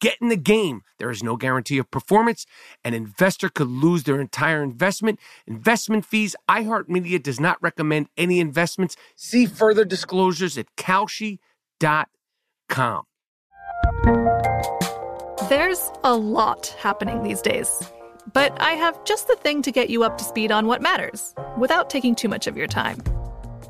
Get in the game. There is no guarantee of performance. An investor could lose their entire investment. Investment fees. iHeartMedia does not recommend any investments. See further disclosures at Kalshi.com. There's a lot happening these days. But I have just the thing to get you up to speed on what matters without taking too much of your time.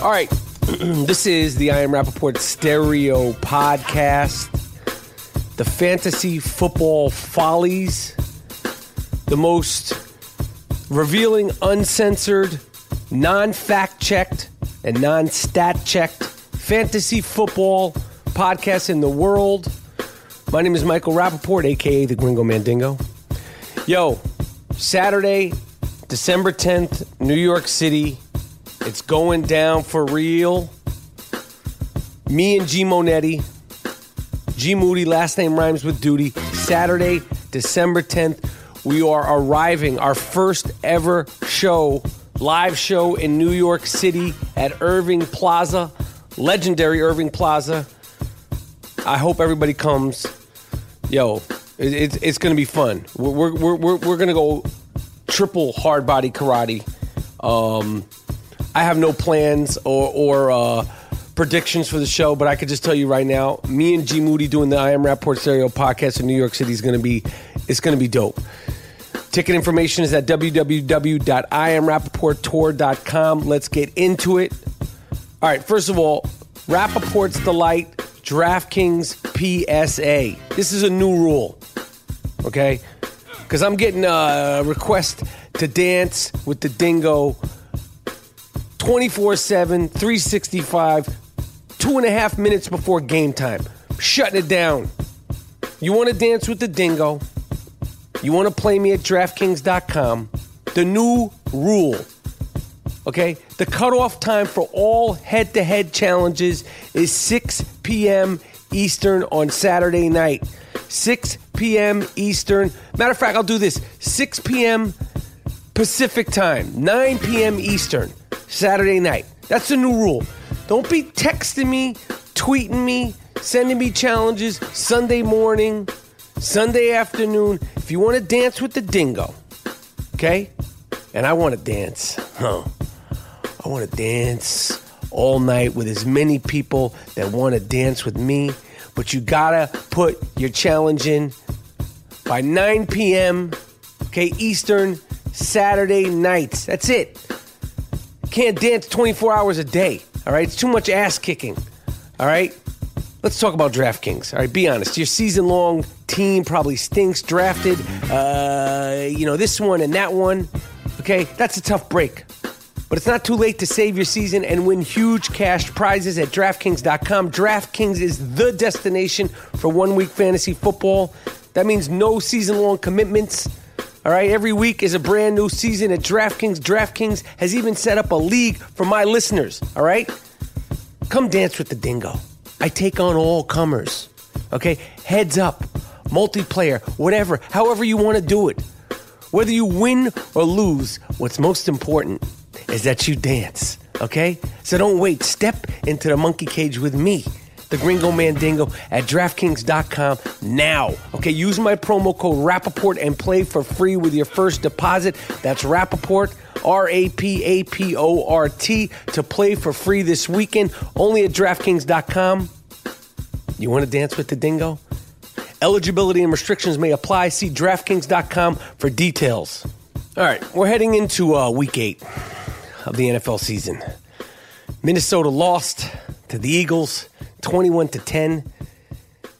All right. this is the I Am Rapaport Stereo Podcast. The Fantasy Football Follies. The most revealing, uncensored, non fact checked, and non stat checked fantasy football podcast in the world. My name is Michael Rapaport, aka the Gringo Mandingo. Yo, Saturday, December 10th, New York City. It's going down for real. Me and G Monetti, G Moody, last name rhymes with duty. Saturday, December 10th, we are arriving, our first ever show, live show in New York City at Irving Plaza, legendary Irving Plaza. I hope everybody comes. Yo, it, it's, it's going to be fun. We're, we're, we're, we're going to go triple hard body karate. Um, I have no plans or, or uh, predictions for the show, but I could just tell you right now, me and G Moody doing the I Am Rapaport Stereo podcast in New York City is going to be it's going to be dope. Ticket information is at www.iamrapaporttour.com. Let's get into it. All right, first of all, Rapaport's Delight, DraftKings PSA. This is a new rule, okay? Because I'm getting a request to dance with the dingo 24 7, 365, two and a half minutes before game time. Shutting it down. You want to dance with the dingo? You want to play me at DraftKings.com? The new rule. Okay? The cutoff time for all head to head challenges is 6 p.m. Eastern on Saturday night. 6 p.m. Eastern. Matter of fact, I'll do this 6 p.m. Pacific time, 9 p.m. Eastern. Saturday night. That's the new rule. Don't be texting me, tweeting me, sending me challenges Sunday morning, Sunday afternoon. If you want to dance with the dingo, okay? And I want to dance, huh? I want to dance all night with as many people that want to dance with me. But you gotta put your challenge in by 9 p.m. Okay, Eastern Saturday nights. That's it. Can't dance 24 hours a day. All right, it's too much ass kicking. All right, let's talk about DraftKings. All right, be honest. Your season long team probably stinks. Drafted, uh, you know, this one and that one. Okay, that's a tough break. But it's not too late to save your season and win huge cash prizes at DraftKings.com. DraftKings is the destination for one week fantasy football. That means no season long commitments. All right, every week is a brand new season at DraftKings. DraftKings has even set up a league for my listeners. All right, come dance with the dingo. I take on all comers. Okay, heads up, multiplayer, whatever, however you want to do it. Whether you win or lose, what's most important is that you dance, okay? So don't wait. Step into the monkey cage with me, the Gringo Mandingo, at DraftKings.com now. Okay, use my promo code Rapaport and play for free with your first deposit. That's Rapaport. R A P A P O R T, to play for free this weekend, only at DraftKings.com. You want to dance with the dingo? Eligibility and restrictions may apply. See DraftKings.com for details. All right, we're heading into uh, week eight of the NFL season. Minnesota lost to the Eagles 21 to 10.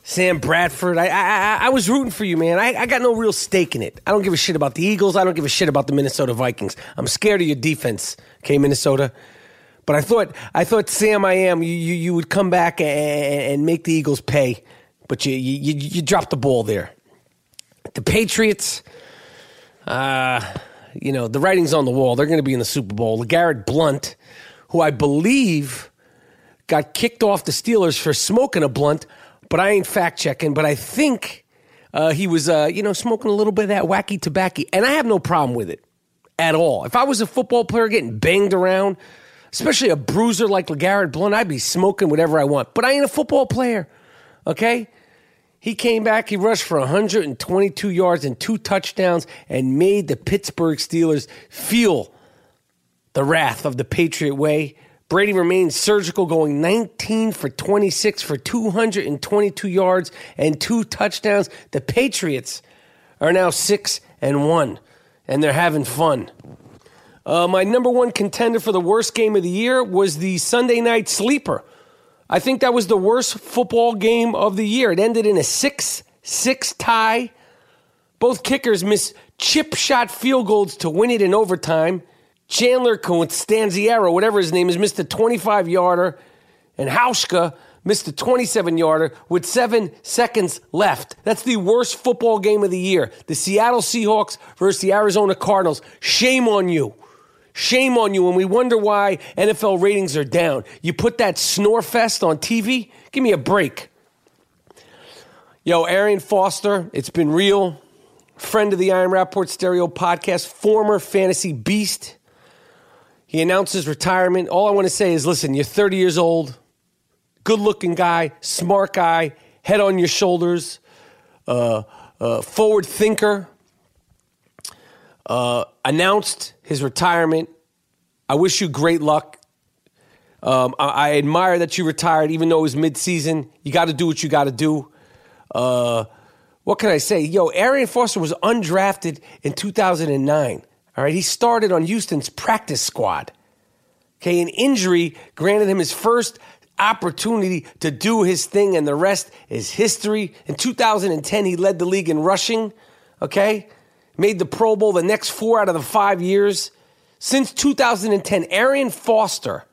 Sam Bradford, I, I, I was rooting for you, man. I, I got no real stake in it. I don't give a shit about the Eagles. I don't give a shit about the Minnesota Vikings. I'm scared of your defense, okay, Minnesota. But I thought, I thought Sam, I am, you, you, you would come back and, and make the Eagles pay, but you, you, you dropped the ball there. The Patriots, uh, you know, the writing's on the wall. They're going to be in the Super Bowl. Garrett Blunt, who I believe got kicked off the Steelers for smoking a blunt, but I ain't fact checking. But I think uh, he was, uh, you know, smoking a little bit of that wacky tobacco, and I have no problem with it at all. If I was a football player getting banged around, especially a bruiser like LeGarrette Blunt, I'd be smoking whatever I want. But I ain't a football player, okay? He came back, he rushed for 122 yards and two touchdowns and made the Pittsburgh Steelers feel the wrath of the Patriot way. Brady remains surgical, going 19 for 26 for 222 yards and two touchdowns. The Patriots are now 6 and 1, and they're having fun. Uh, my number one contender for the worst game of the year was the Sunday night sleeper. I think that was the worst football game of the year. It ended in a 6 6 tie. Both kickers missed chip shot field goals to win it in overtime. Chandler Constanziero, whatever his name is, missed a 25 yarder, and Hauschka missed a 27 yarder with seven seconds left. That's the worst football game of the year. The Seattle Seahawks versus the Arizona Cardinals. Shame on you. Shame on you. And we wonder why NFL ratings are down. You put that snore fest on TV? Give me a break. Yo, Arian Foster, it's been real. Friend of the I Am Rapaport Stereo podcast, former fantasy beast. He announced his retirement. All I want to say is listen, you're 30 years old, good looking guy, smart guy, head on your shoulders, uh, uh, forward thinker. Uh, announced his retirement. I wish you great luck. Um, I, I, admire that you retired, even though it was midseason. You got to do what you got to do. Uh, what can I say? Yo, Arian Foster was undrafted in 2009. All right, he started on Houston's practice squad. Okay, an injury granted him his first opportunity to do his thing, and the rest is history. In 2010, he led the league in rushing. Okay, made the Pro Bowl the next four out of the five years. Since 2010, Arian Foster,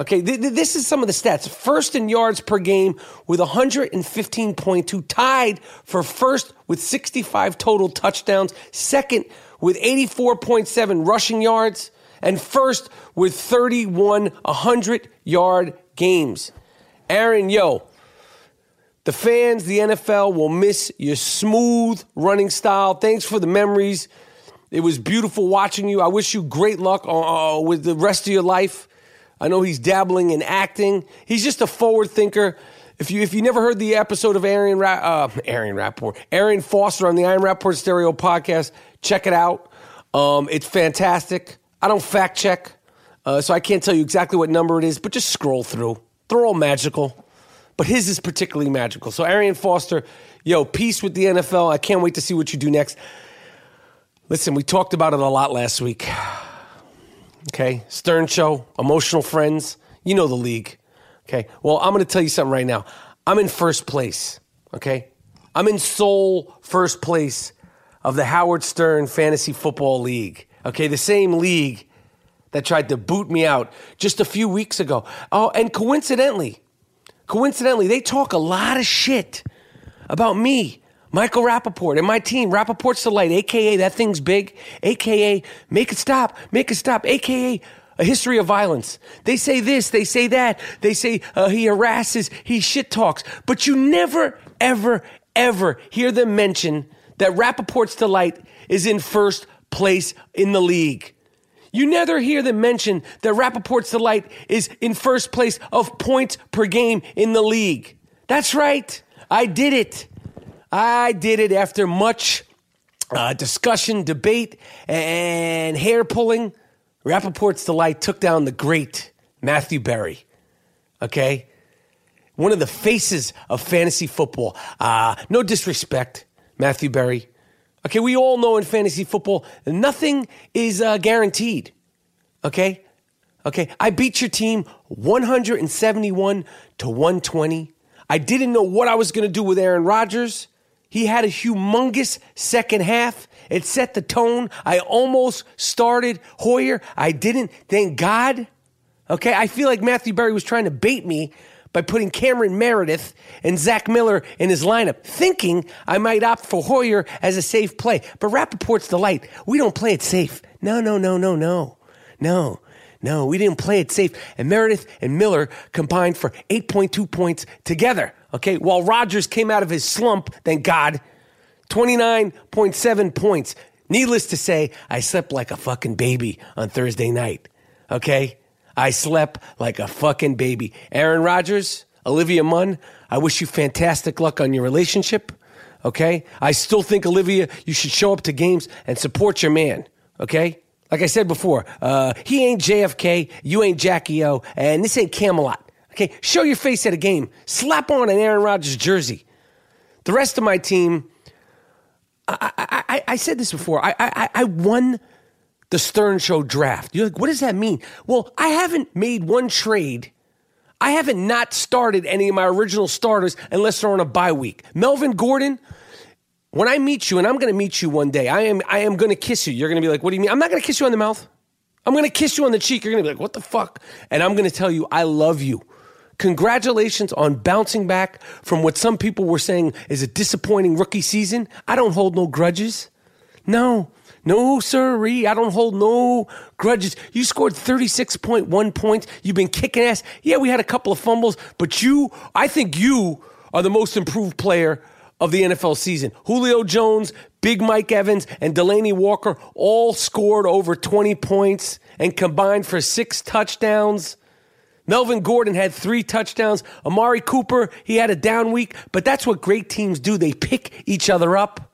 okay, th- th- this is some of the stats. First in yards per game with 115.2, tied for first with 65 total touchdowns, second with 84.7 rushing yards, and first with 31 100 yard games. Aaron, yo, the fans, the NFL will miss your smooth running style. Thanks for the memories. It was beautiful watching you. I wish you great luck uh, with the rest of your life. I know he's dabbling in acting. He's just a forward thinker. If you if you never heard the episode of Aaron Ra- uh, Arian Rapport, Arian Foster on the I Am Rapaport Stereo podcast, check it out. Um, it's fantastic. I don't fact check, uh, so I can't tell you exactly what number it is, but just scroll through. They're all magical but his is particularly magical. So, Arian Foster, yo, peace with the NFL. I can't wait to see what you do next. Listen, we talked about it a lot last week. Okay, Stern Show, Emotional Friends. You know the league. Okay, well, I'm going to tell you something right now. I'm in first place. Okay, I'm in sole first place of the Howard Stern Fantasy Football League. Okay, the same league that tried to boot me out just a few weeks ago. Oh, and coincidentally, coincidentally, they talk a lot of shit about me, Michael Rapaport, and my team, Rapaport's Delight, aka that thing's big, aka make it stop, make it stop, aka a history of violence. They say this, they say that, they say uh, he harasses, he shit talks, but you never, ever, ever hear them mention that Rapaport's Delight is in first place in the league. You never hear them mention that Rapaport's Delight is in first place of points per game in the league. That's right. I did it. I did it after much uh, discussion, debate, and hair pulling. Rappaport's Delight took down the great Matthew Berry. Okay? One of the faces of fantasy football. Uh, no disrespect, Matthew Berry. Okay, we all know in fantasy football, nothing is uh, guaranteed. Okay? Okay, I beat your team 171 to 120. I didn't know what I was going to do with Aaron Rodgers. He had a humongous second half. It set the tone. I almost started Hoyer. I didn't. Thank God. Okay, I feel like Matthew Berry was trying to bait me by putting Cameron Meredith and Zach Miller in his lineup, thinking I might opt for Hoyer as a safe play. But Rapaport's Delight. We don't play it safe. No, no, no, no, no. No, no, we didn't play it safe. And Meredith and Miller combined for 8.2 points together. Okay, while Rodgers came out of his slump, thank God, 29.7 points. Needless to say, I slept like a fucking baby on Thursday night. Okay? I slept like a fucking baby. Aaron Rodgers, Olivia Munn, I wish you fantastic luck on your relationship. Okay? I still think, Olivia, you should show up to games and support your man. Okay? Like I said before, uh, he ain't JFK, you ain't Jackie O, and this ain't Camelot. Okay, show your face at a game. Slap on an Aaron Rodgers jersey. The rest of my team, I, I, I, I said this before. I, I, I won the Stern Show draft. You're like, what does that mean? Well, I haven't made one trade. I haven't not started any of my original starters unless they're on a bye week. Melvin Gordon, when I meet you, and I'm going to meet you one day, I am I am going to kiss you. You're going to be like, what do you mean? I'm not going to kiss you on the mouth. I'm going to kiss you on the cheek. You're going to be like, what the fuck? And I'm going to tell you, I love you. Congratulations on bouncing back from what some people were saying is a disappointing rookie season. I don't hold no grudges. No, no, sirree. I don't hold no grudges. You scored 36.1 points. You've been kicking ass. Yeah, we had a couple of fumbles, but you, I think you are the most improved player of the NFL season. Julio Jones, Big Mike Evans, and Delanie Walker all scored over 20 points and combined for six touchdowns. Melvin Gordon had three touchdowns. Amari Cooper, he had a down week, but that's what great teams do. They pick each other up.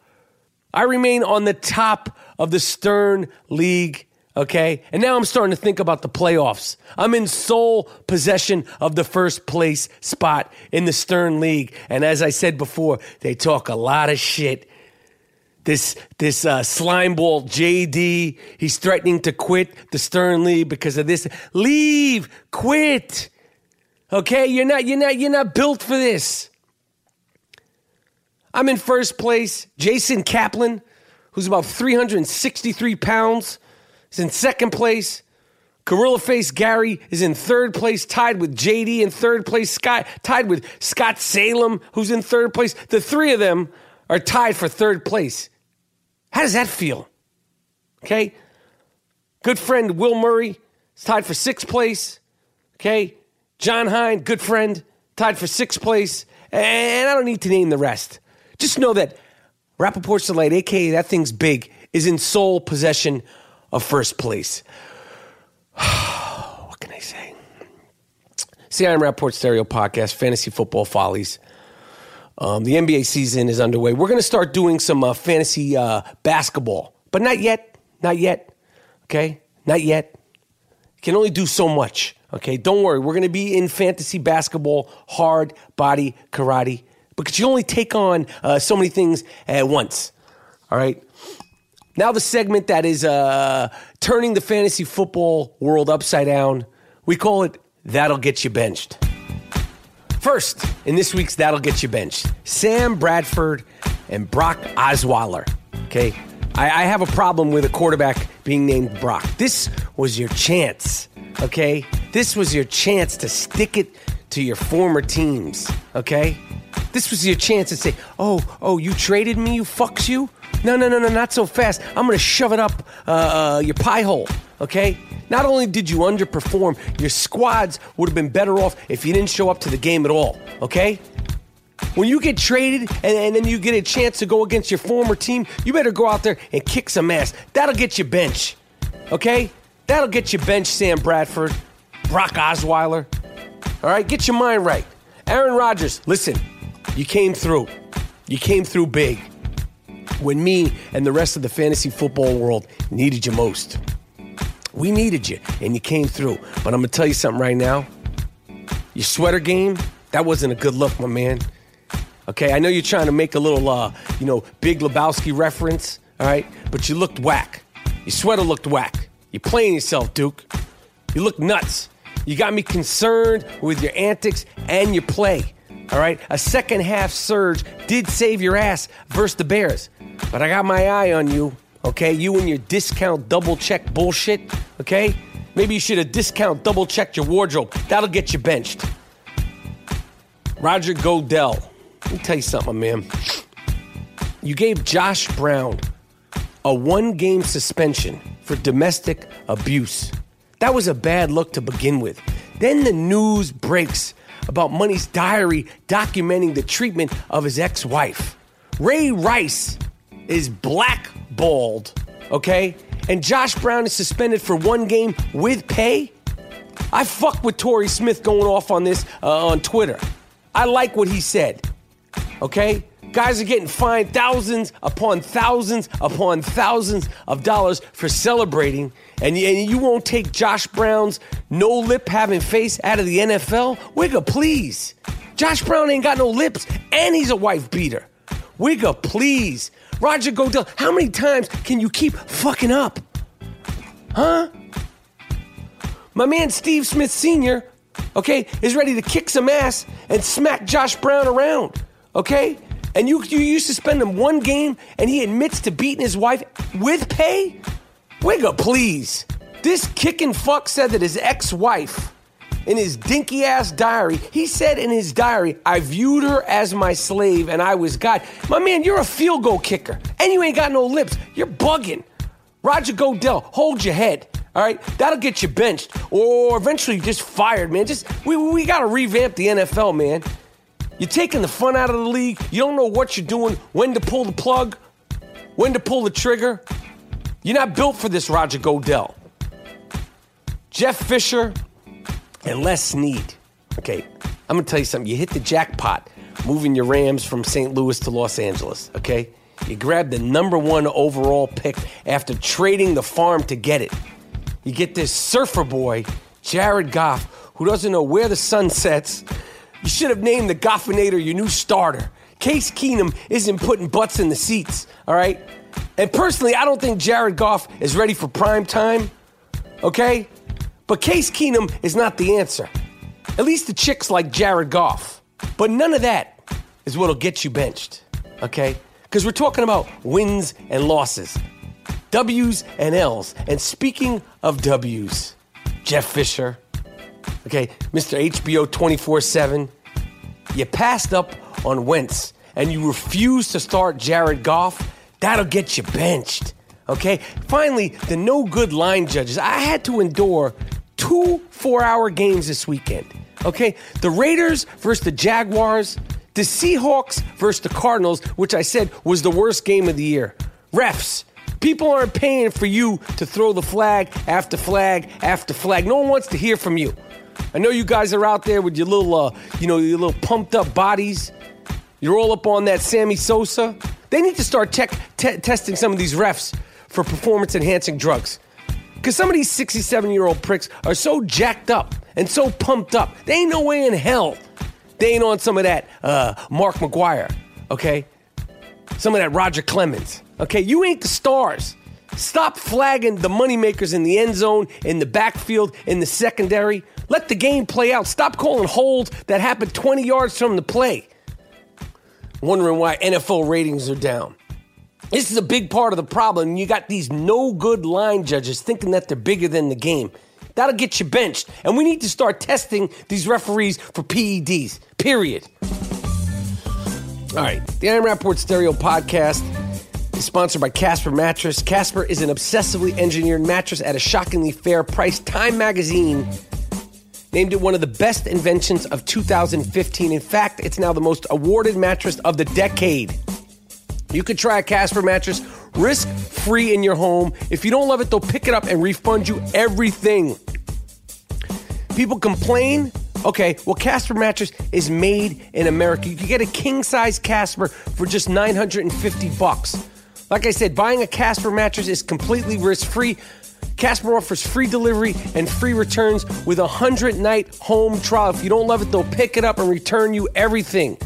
I remain on the top of the Stern League, okay? And now I'm starting to think about the playoffs. I'm in sole possession of the first place spot in the Stern League. And as I said before, they talk a lot of shit this this uh, slimeball JD. He's threatening to quit the Stern League because of this. Leave, quit. Okay, you're not you're not you're not built for this. I'm in first place. Jason Kaplan, who's about 363 pounds, is in second place. Gorilla Face Gary is in third place, tied with JD in third place, Scott, tied with Scott Salem, who's in third place. The three of them are tied for third place. How does that feel? Okay. Good friend Will Murray is tied for sixth place. Okay. John Hein, good friend, tied for sixth place. And I don't need to name the rest. Just know that Rapaport's Delight, aka that thing's big, is in sole possession of first place. what can I say? See, I'm Rapaport Stereo Podcast, Fantasy Football Follies. Um, the NBA season is underway. We're going to start doing some uh, fantasy uh, basketball, but not yet. Not yet. Okay? Not yet. Can only do so much. Okay? Don't worry. We're going to be in fantasy basketball, hard body karate, because you only take on uh, so many things at once. All right? Now, the segment that is uh, turning the fantasy football world upside down. We call it That'll Get You Benched. First, in this week's That'll Get You Benched, Sam Bradford and Brock Osweiler. Okay, I, I have a problem with a quarterback being named Brock. This was your chance. Okay, this was your chance to stick it to your former teams. Okay, this was your chance to say, "Oh, oh, you traded me, you fucks you." No, no, no, no, not so fast. I'm gonna shove it up uh, uh, your pie hole. Okay. Not only did you underperform, your squads would have been better off if you didn't show up to the game at all. Okay. When you get traded and, and, then you get a chance to go against your former team, you better go out there and kick some ass. That'll get you bench. Okay? That'll get you bench, Sam Bradford, Brock Osweiler. All right? Get your mind right. Aaron Rodgers, listen, you came through. You came through big when me and the rest of the fantasy football world needed you most. We needed you, and you came through. But I'm going to tell you something right now. Your sweater game, that wasn't a good look, my man. Okay, I know you're trying to make a little, uh, you know, Big Lebowski reference, all right? But you looked whack. Your sweater looked whack. You're playing yourself, Duke. You look nuts. You got me concerned with your antics and your play. All right, a second half surge did save your ass versus the Bears, but I got my eye on you. Okay, you and your discount double check bullshit. Okay, maybe you should have discount double checked your wardrobe. That'll get you benched. Roger Goodell. Let me tell you something, man. You gave Josh Brown a one game suspension for domestic abuse. That was a bad look to begin with. Then the news breaks about Money's diary documenting the treatment of his ex wife. Ray Rice is blackballed, okay? And Josh Brown is suspended for one game with pay? I fuck with Torrey Smith going off on this uh, on Twitter. I like what he said, okay? Guys are getting fined thousands upon thousands upon thousands of dollars for celebrating, and and you won't take Josh Brown's no lip having face out of the NFL? Wigga, please. Josh Brown ain't got no lips, and he's a wife beater. Wigga, please. Roger Goodell, how many times can you keep fucking up? Huh? My man Steve Smith Sr., okay, is ready to kick some ass and smack Josh Brown around, okay? And you, you used to spend him one game and he admits to beating his wife with pay? Wigga, please. This kicking fuck said that his ex wife, in his dinky ass diary, he said in his diary, I viewed her as my slave and I was God. My man, you're a field goal kicker and you ain't got no lips. You're bugging. Roger Goodell, hold your head. All right, that'll get you benched or eventually just fired, man. Just we we gotta revamp the NFL, man. You're taking the fun out of the league. You don't know what you're doing, when to pull the plug, when to pull the trigger. You're not built for this, Roger Goodell. Jeff Fisher and Les Snead. Okay, I'm gonna tell you something. You hit the jackpot moving your Rams from St. Louis to Los Angeles, okay? You grab the number one overall pick after trading the farm to get it. You get this surfer boy, Jared Goff, who doesn't know where the sun sets. You should have named the Goffinator your new starter. Case Keenum isn't putting butts in the seats, all right? And personally, I don't think Jared Goff is ready for prime time, okay? But Case Keenum is not the answer. At least the chicks like Jared Goff. But none of that is what'll get you benched, okay? Because we're talking about wins and losses, W's and L's. And speaking of W's, Jeff Fisher, okay, Mr. HBO 24 7, you passed up on Wentz and you refused to start Jared Goff. That'll get you benched. Okay? Finally, the no good line judges. I had to endure two four hour games this weekend. Okay? The Raiders versus the Jaguars, the Seahawks versus the Cardinals, which I said was the worst game of the year. Refs, people aren't paying for you to throw the flag after flag after flag. No one wants to hear from you. I know you guys are out there with your little, uh, you know, your little pumped up bodies. You're all up on that Sammy Sosa. They need to start te- testing some of these refs for performance enhancing drugs. Because some of these 67 year old pricks are so jacked up and so pumped up. They ain't no way in hell they ain't on some of that uh, Mark McGwire, okay? Some of that Roger Clemens, okay? You ain't the stars. Stop flagging the moneymakers in the end zone, in the backfield, in the secondary. Let the game play out. Stop calling holds that happened 20 yards from the play. Wondering why NFL ratings are down. This is a big part of the problem. You got these no good line judges thinking that they're bigger than the game. That'll get you benched. And we need to start testing these referees for PEDs, period. All right, the I Am Rapaport Stereo Podcast is sponsored by Casper Mattress. Casper is an obsessively engineered mattress at a shockingly fair price. Time Magazine named it one of the best inventions of 2015. In fact, it's now the most awarded mattress of the decade. You could try a Casper mattress risk free in your home. If you don't love it, they'll pick it up and refund you everything. People complain. Okay, well, Casper mattress is made in America. You can get a king size Casper for just 950 bucks. Like I said, buying a Casper mattress is completely risk free. Casper offers free delivery and free returns with a 100 night home trial. If you don't love it, they'll pick it up and return you everything.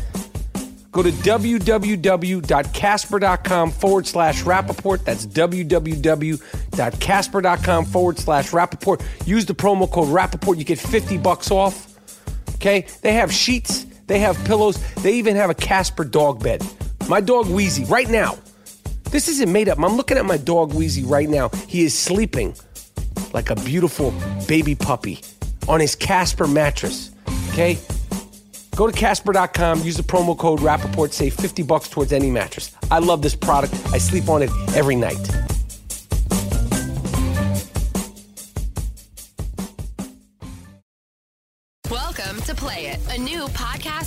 Go to www.casper.com forward slash Rapaport. That's www.casper.com forward slash Rapaport. Use the promo code Rapaport. You get 50 bucks off. Okay? They have sheets, they have pillows, they even have a Casper dog bed. My dog Wheezy, right now, this isn't made up. I'm looking at my dog Wheezy right now. He is sleeping like a beautiful baby puppy on his Casper mattress. Okay? Go to Casper.com, use the promo code Rapaport, save 50 bucks towards any mattress. I love this product. I sleep on it every night.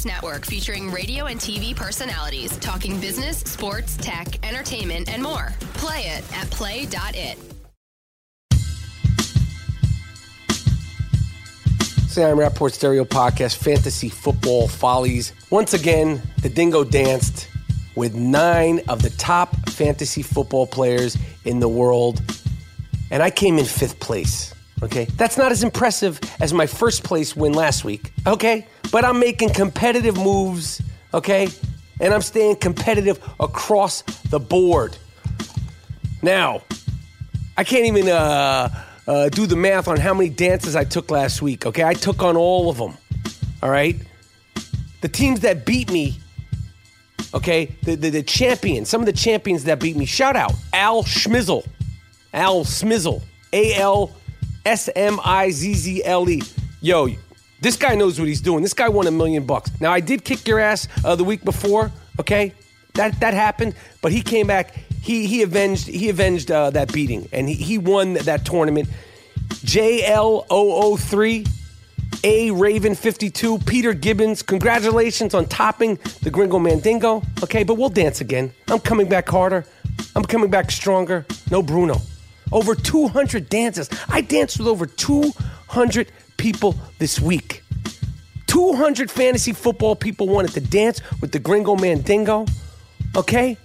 Podcast network featuring radio and TV personalities talking business, sports, tech, entertainment, and more. Play it at play.it. Sam Rapaport Stereo Podcast, Fantasy Football Follies. Once again, the Dingo danced with nine of the top fantasy football players in the world, and I came in fifth place. Okay, that's not as impressive as my first place win last week. Okay, but I'm making competitive moves. Okay, and I'm staying competitive across the board. Now, I can't even uh, uh, do the math on how many dances I took last week. Okay, I took on all of them. All right, the teams that beat me. Okay, the, the, the champions, some of the champions that beat me. Shout out Al Schmizzle, Al Smizzle, A L S M I Z Z L E. Yo, this guy knows what he's doing. This guy won a million bucks. Now I did kick your ass uh, the week before. Okay, that that happened, but he came back. He he avenged he avenged uh, that beating, and he, he won that tournament. JL003, A Raven 52, Peter Gibbons. Congratulations on topping the Gringo Mandingo. Okay, but we'll dance again. I'm coming back harder. I'm coming back stronger. No Bruno. Over 200 dances. I danced with over 200 people this week. 200 fantasy football people wanted to dance with the Gringo Mandingo. Okay?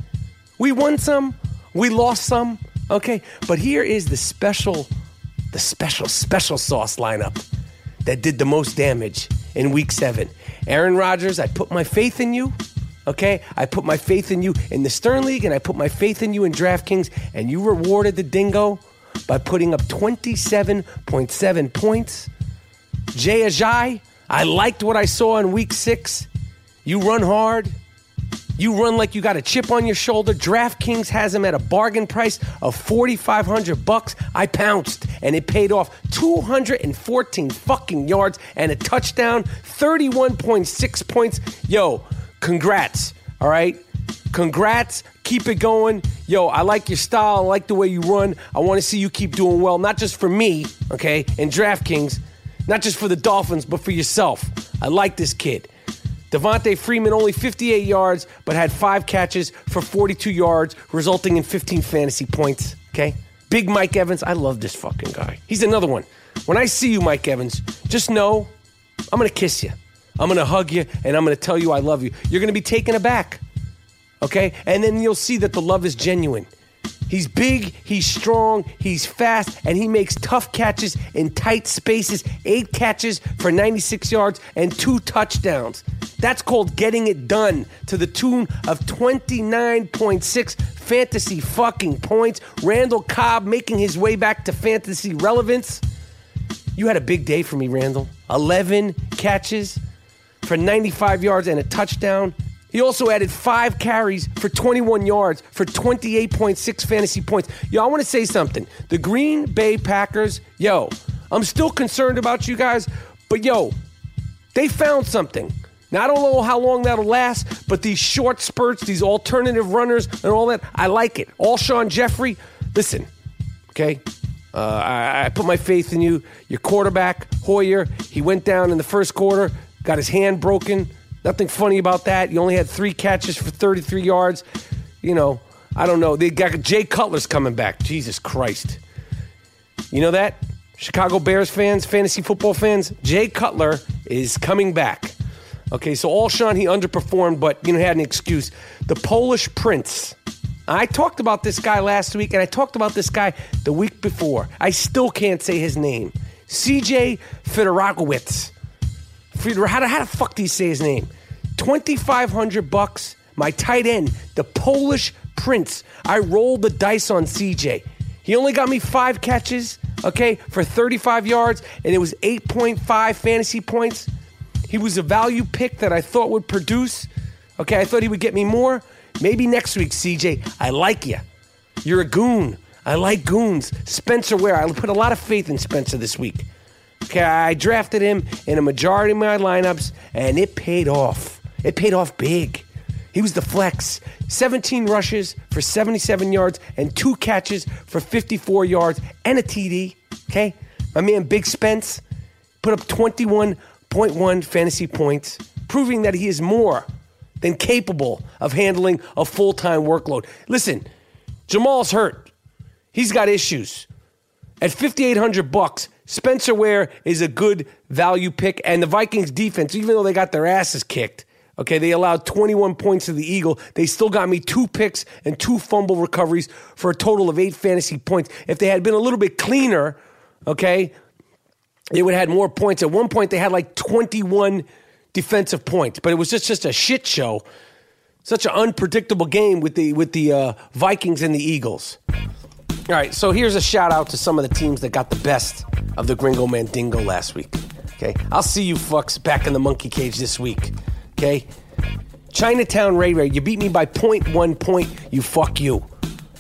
We won some, we lost some. Okay? But here is the special, the special, special sauce lineup that did the most damage in week seven. Aaron Rodgers, I put my faith in you. Okay, I put my faith in you in the Stern League, and I put my faith in you in DraftKings, and you rewarded the Dingo by putting up 27.7 points. Jay Ajayi, I liked what I saw in week six. You run hard. You run like you got a chip on your shoulder. DraftKings has him at a bargain price of 4500 bucks. I pounced and it paid off 214 fucking yards and a touchdown, 31.6 points. Yo, congrats. All right? Congrats. Keep it going. Yo, I like your style. I like the way you run. I want to see you keep doing well, not just for me, okay, in DraftKings, not just for the Dolphins, but for yourself. I like this kid. Devonta Freeman only 58 yards, but had five catches for 42 yards, resulting in 15 fantasy points. Okay? Big Mike Evans. I love this fucking guy. He's another one. When I see you, Mike Evans, just know I'm to kiss you. I'm going to hug you, and I'm going to tell you I love you. You're going to be taken aback. Okay? And then you'll see that the love is genuine. He's big, he's strong, he's fast, and he makes tough catches in tight spaces. Eight catches for 96 yards and two touchdowns. That's called getting it done to the tune of 29.6 fantasy fucking points. Randall Cobb making his way back to fantasy relevance. You had a big day for me, Randall. 11 catches for 95 yards and a touchdown. He also added five carries for 21 yards for 28.6 fantasy points. Yo, I want to say something. The Green Bay Packers, yo, I'm still concerned about you guys, but yo, they found something. Now, I don't know how long that'll last, but these short spurts, these alternative runners, and all that, I like it. Alshon Jeffery, listen, okay? Uh, I, I put my faith in you. Your quarterback, Hoyer, he went down in the first quarter, got his hand broken. Nothing funny about that. You only had three catches for 33 yards. You know, I don't know. They got Jay Cutler's coming back. Jesus Christ. You know that? Chicago Bears fans, fantasy football fans, Jay Cutler is coming back. Okay, so Alshon, he underperformed, but, you know, he had an excuse. The Polish Prince. I talked about this guy last week, and I talked about this guy the week before. I still can't say his name. CJ Fedorowicz. How the, how the fuck do you say his name? 2500 bucks. My tight end, the Polish Prince. I rolled the dice on CJ. He only got me five catches, okay, for 35 yards, and it was 8.5 fantasy points. He was a value pick that I thought would produce. Okay, I thought he would get me more. Maybe next week, CJ. I like you. You're a goon. I like goons. Spencer Ware. I put a lot of faith in Spencer this week. Okay, I drafted him in a majority of my lineups, and it paid off. It paid off big. He was the flex. 17 rushes for 77 yards and two catches for 54 yards and a TD. Okay, my man Big Spence put up 21.1 fantasy points, proving that he is more than capable of handling a full time workload. Listen, Jamal's hurt. He's got issues. At 5800 bucks, Spencer Ware is a good value pick and the Vikings defense even though they got their asses kicked, okay, they allowed 21 points to the Eagle. They still got me two picks and two fumble recoveries for a total of 8 fantasy points. If they had been a little bit cleaner, okay, they would have had more points. At one point they had like 21 defensive points, but it was just just a shit show. Such an unpredictable game with the with the uh, Vikings and the Eagles. All right, so here's a shout out to some of the teams that got the best of the Gringo Mandingo last week. Okay, I'll see you fucks back in the monkey cage this week. Okay, Chinatown Ray Ray, you beat me by point one point. You fuck you.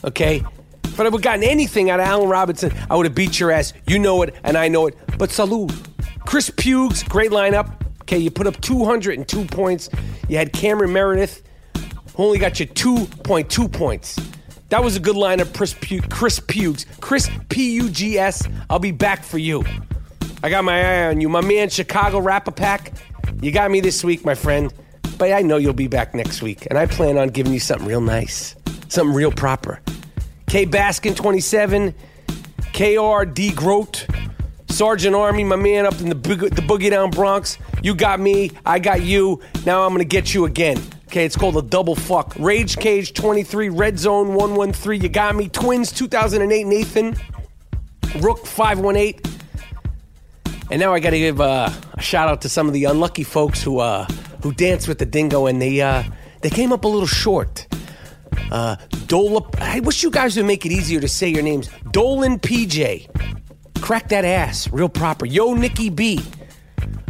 Okay, if I would have gotten anything out of Allen Robinson, I would have beat your ass. You know it, and I know it. But salute, Chris Pugs, great lineup. Okay, you put up 202 points. You had Cameron Meredith, who only got you 2.2 points. That was a good lineup, Chris, Pug- Chris Pugs. Chris P U G S. I'll be back for you. I got my eye on you. My man, Chicago Rapper Pack. You got me this week, my friend. But I know you'll be back next week. And I plan on giving you something real nice, something real proper. K Baskin 27, KR D Grote, Sergeant Army, my man up in the, the Boogie Down Bronx. You got me, I got you. Now I'm going to get you again. Okay, it's called a double fuck. Rage Cage 23, Red Zone 113, you got me. Twins 2008, Nathan. Rook 518. And now I got to give uh, a shout out to some of the unlucky folks who uh, who danced with the dingo and they uh, they came up a little short. Uh, I wish you guys would make it easier to say your names. Dolan PJ, crack that ass, real proper. Yo, Nikki B.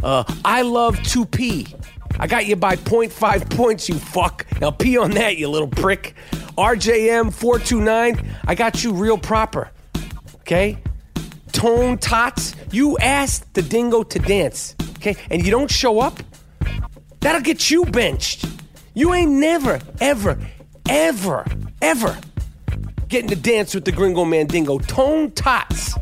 Uh, I love 2P. I got you by 0.5 points, you fuck. Now pee on that, you little prick. RJM429, I got you real proper. Okay? Tone Tots, you asked the dingo to dance. Okay? And you don't show up? That'll get you benched. You ain't never, ever, ever, ever getting to dance with the Gringo Mandingo. Tone Tots.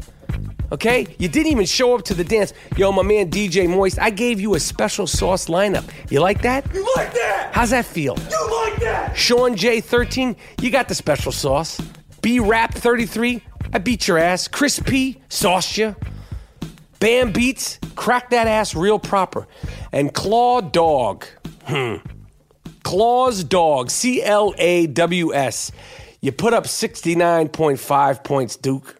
Okay? You didn't even show up to the dance. Yo, my man DJ Moist, I gave you a special sauce lineup. You like that? You like that? How's that feel? You like that? Sean J13, you got the special sauce. B Rap 33, I beat your ass. Chris P, sauced you. Bam Beats, crack that ass real proper. And Claw Dog, hmm. Claws Dog, C L A W S. You put up 69.5 points, Duke.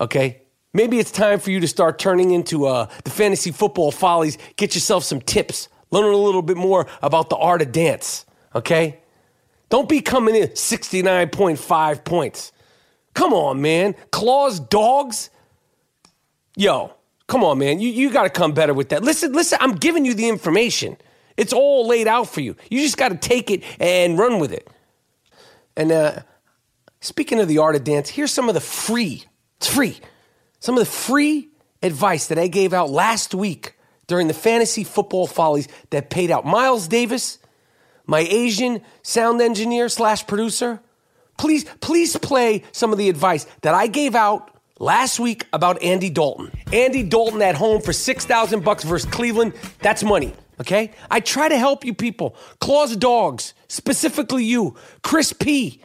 Okay? Maybe it's time for you to start turning into uh, the fantasy football follies. Get yourself some tips. Learn a little bit more about the art of dance. Okay? Don't be coming in 69.5 points. Come on, man. Claws, dogs. Yo, come on, man. You, you got to come better with that. Listen, listen, I'm giving you the information. It's all laid out for you. You just got to take it and run with it. And uh, speaking of the art of dance, here's some of the free, it's free, some of the free advice that I gave out last week during the fantasy football follies that paid out. Miles Davis, my Asian sound engineer slash producer, please, please play some of the advice that I gave out last week about Andy Dalton. Andy Dalton at home for 6,000 bucks versus Cleveland, that's money. Okay? I try to help you people. Claus Dogs, specifically you, Chris P,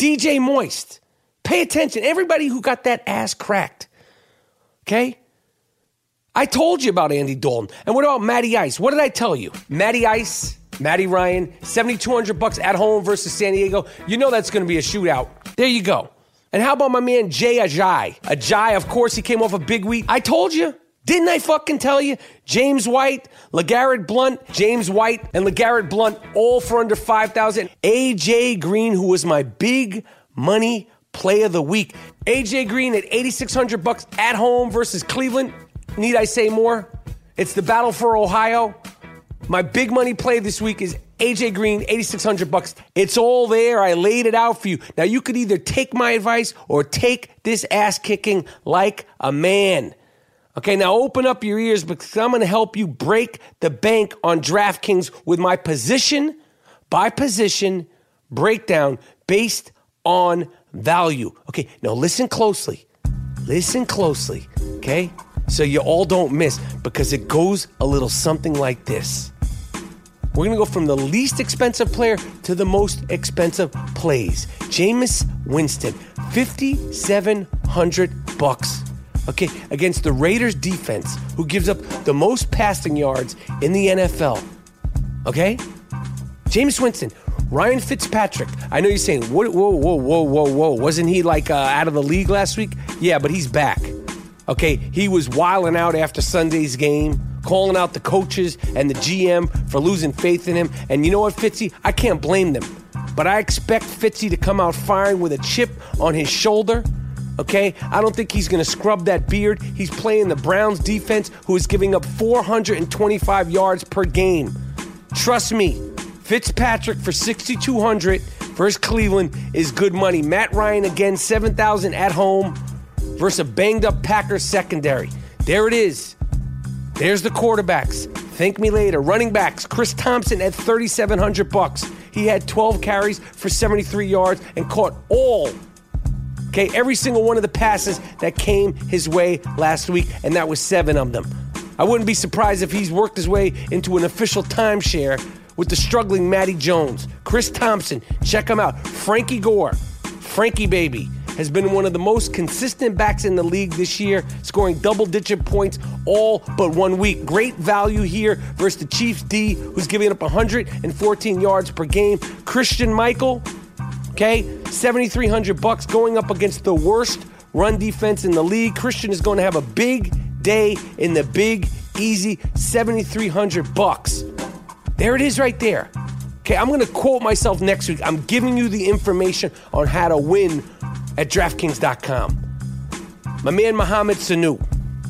DJ Moist. Pay attention. Everybody who got that ass cracked. Okay? I told you about Andy Dalton. And what about Matty Ice? What did I tell you? Matty Ice, Matty Ryan, 7,200 bucks at home versus San Diego. You know that's going to be a shootout. There you go. And how about my man Jay Ajayi? Ajayi, of course, he came off a big week. I told you. Didn't I fucking tell you? James White, LeGarrette Blount, James White, and LeGarrette Blount all for under 5,000. AJ Green, who was my big money play of the week. AJ Green at 8,600 bucks at home versus Cleveland. Need I say more? It's the battle for Ohio. My big money play this week is AJ Green, 8,600 bucks. It's all there. I laid it out for you. Now you could either take my advice or take this ass kicking like a man. Okay, now open up your ears because I'm going to help you break the bank on DraftKings with my position by position breakdown based on value. Okay, now listen closely. Listen closely, okay? So you all don't miss because it goes a little something like this. We're going to go from the least expensive player to the most expensive plays. Jameis Winston, 5700 bucks okay, against the Raiders defense, who gives up the most passing yards in the NFL. Okay? Jameis Winston, Ryan Fitzpatrick. I know you're saying, whoa, whoa, whoa, whoa, whoa, whoa. Wasn't he like uh, out of the league last week? Yeah, but he's back. Okay, he was wiling out after Sunday's game, calling out the coaches and the GM for losing faith in him. And you know what, Fitzy? I can't blame them. But I expect Fitzy to come out firing with a chip on his shoulder Okay? I don't think he's going to scrub that beard. He's playing the Browns defense, who is giving up 425 yards per game. Trust me, Fitzpatrick for 6,200 versus Cleveland is good money. Matt Ryan again, 7,000 at home versus a banged up Packers secondary. There it is. There's the quarterbacks. Thank me later. Running backs, Chris Thompson at 3,700 bucks. He had 12 carries for 73 yards and caught all Okay, every single one of the passes that came his way last week, and that was seven of them. I wouldn't be surprised if he's worked his way into an official timeshare with the struggling Matty Jones, Chris Thompson. Check him out. Frankie Gore, Frankie Baby, has been one of the most consistent backs in the league this year, scoring double digit points all but one week. Great value here versus the Chiefs D, who's giving up 114 yards per game. Christine Michael, Okay, 7,300 bucks going up against the worst run defense in the league. Christian is going to have a big day in the big easy 7,300 bucks. There it is right there. Okay, I'm to quote myself next week. I'm giving you the information on how to win at DraftKings.com. My man Mohamed Sanu,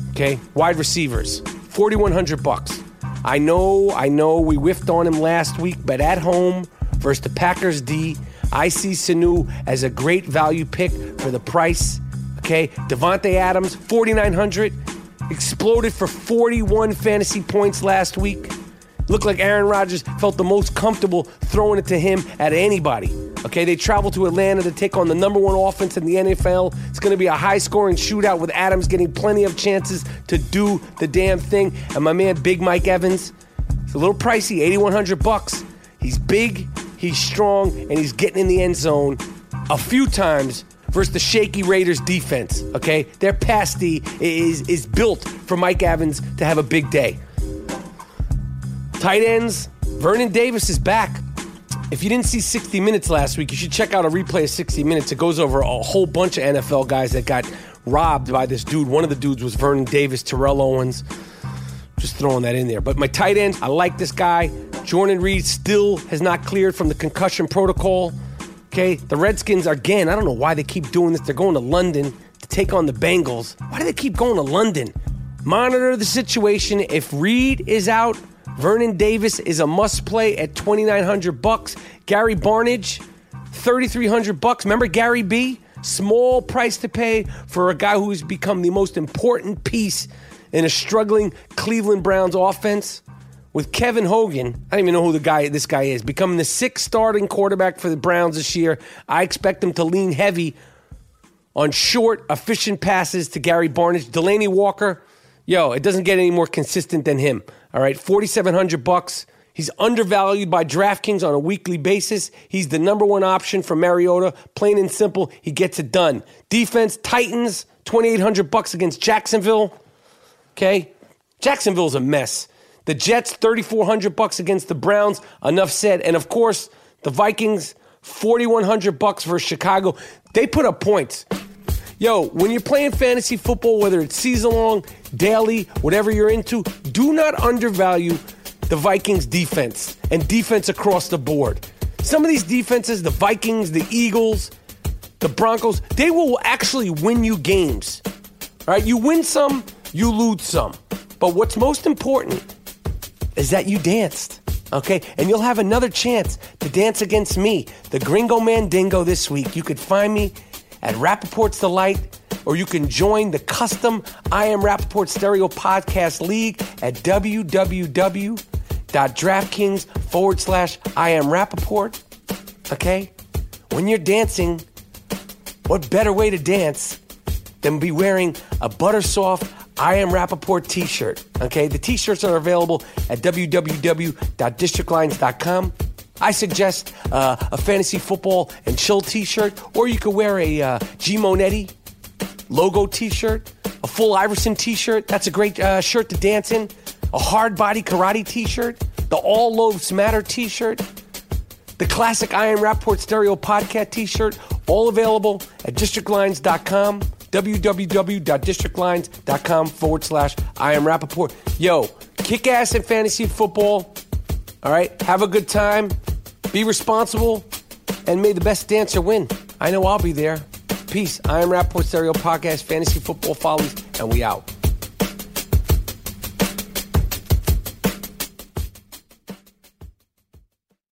okay, wide receivers, 4,100 bucks. I know, I know we whiffed on him last week, but at home versus the Packers D, I see Sanu as a great value pick for the price. Okay, Davante Adams, 4,900, exploded for 41 fantasy points last week. Looked like Aaron Rodgers felt the most comfortable throwing it to him at anybody. Okay, they travel to Atlanta to take on the number one offense in the NFL. It's going to be a high scoring shootout with Adams getting plenty of chances to do the damn thing. And my man, Big Mike Evans, it's a little pricey, 8,100 bucks. He's big, He's strong and he's getting in the end zone a few times versus the shaky Raiders defense. Okay, their pasty is is built for Mike Evans to have a big day. Tight ends, Vernon Davis is back. if you didn't see 60 Minutes last week, you should check out a replay of 60 Minutes. It goes over a whole bunch of NFL guys that got robbed by this dude. One of the dudes was Vernon Davis, Terrell Owens. Just throwing that in there. But my tight end, I like this guy. Jordan Reed still has not cleared from the concussion protocol. Okay, the Redskins, again, I don't know why they keep doing this. They're going to London to take on the Bengals. Why do they keep going to London? Monitor the situation. If Reed is out, Vernon Davis is a must play at 2900 bucks. Gary Barnidge, 3300 bucks. Remember Gary B? Small price to pay for a guy who's become the most important piece in a struggling Cleveland Browns offense with Kevin Hogan, I don't even know who the guy this guy is, becoming the sixth starting quarterback for the Browns this year. I expect him to lean heavy on short, efficient passes to Gary Barnidge. Delanie Walker, yo, it doesn't get any more consistent than him. All right, 4700 bucks. He's undervalued by DraftKings on a weekly basis. He's the number one option for Mariota. Plain and simple, he gets it done. Defense, Titans, 2800 bucks against Jacksonville. Okay? Jacksonville's a mess. The Jets, 3,400 bucks against the Browns. Enough said. And of course, the Vikings, 4,100 bucks versus Chicago. They put up points. Yo, when you're playing fantasy football, whether it's season long, daily, whatever you're into, do not undervalue the Vikings defense and defense across the board. Some of these defenses, the Vikings, the Eagles, the Broncos, they will actually win you games. All right, you win some, you lose some. But what's most important is that you danced. Okay, and you'll have another chance to dance against me, the Gringo Mandingo, this week. You could find me at Rapaport's Delight, or you can join the custom I Am Rapaport Stereo Podcast League at www.draftkings forward slash I Am Rapaport. Okay? When you're dancing, what better way to dance than be wearing a butter soft I am Rapaport t shirt. Okay, the t shirts are available at www.districtlines.com. I suggest uh, a fantasy football and chill t shirt, or you could wear a uh, G Monetti logo t shirt, a full Iverson t shirt. That's a great uh, shirt to dance in. A hard body karate t shirt, the All Loaves Matter t shirt, the classic I Am Rapaport Stereo podcast t shirt, all available at districtlines.com www.districtlines.com forward slash I am Rapaport. Yo, kick ass in fantasy football. All right, have a good time, be responsible, and may the best dancer win. I know I'll be there. Peace. I am Rapaport Stereo Podcast, Fantasy Football Follies, and we out.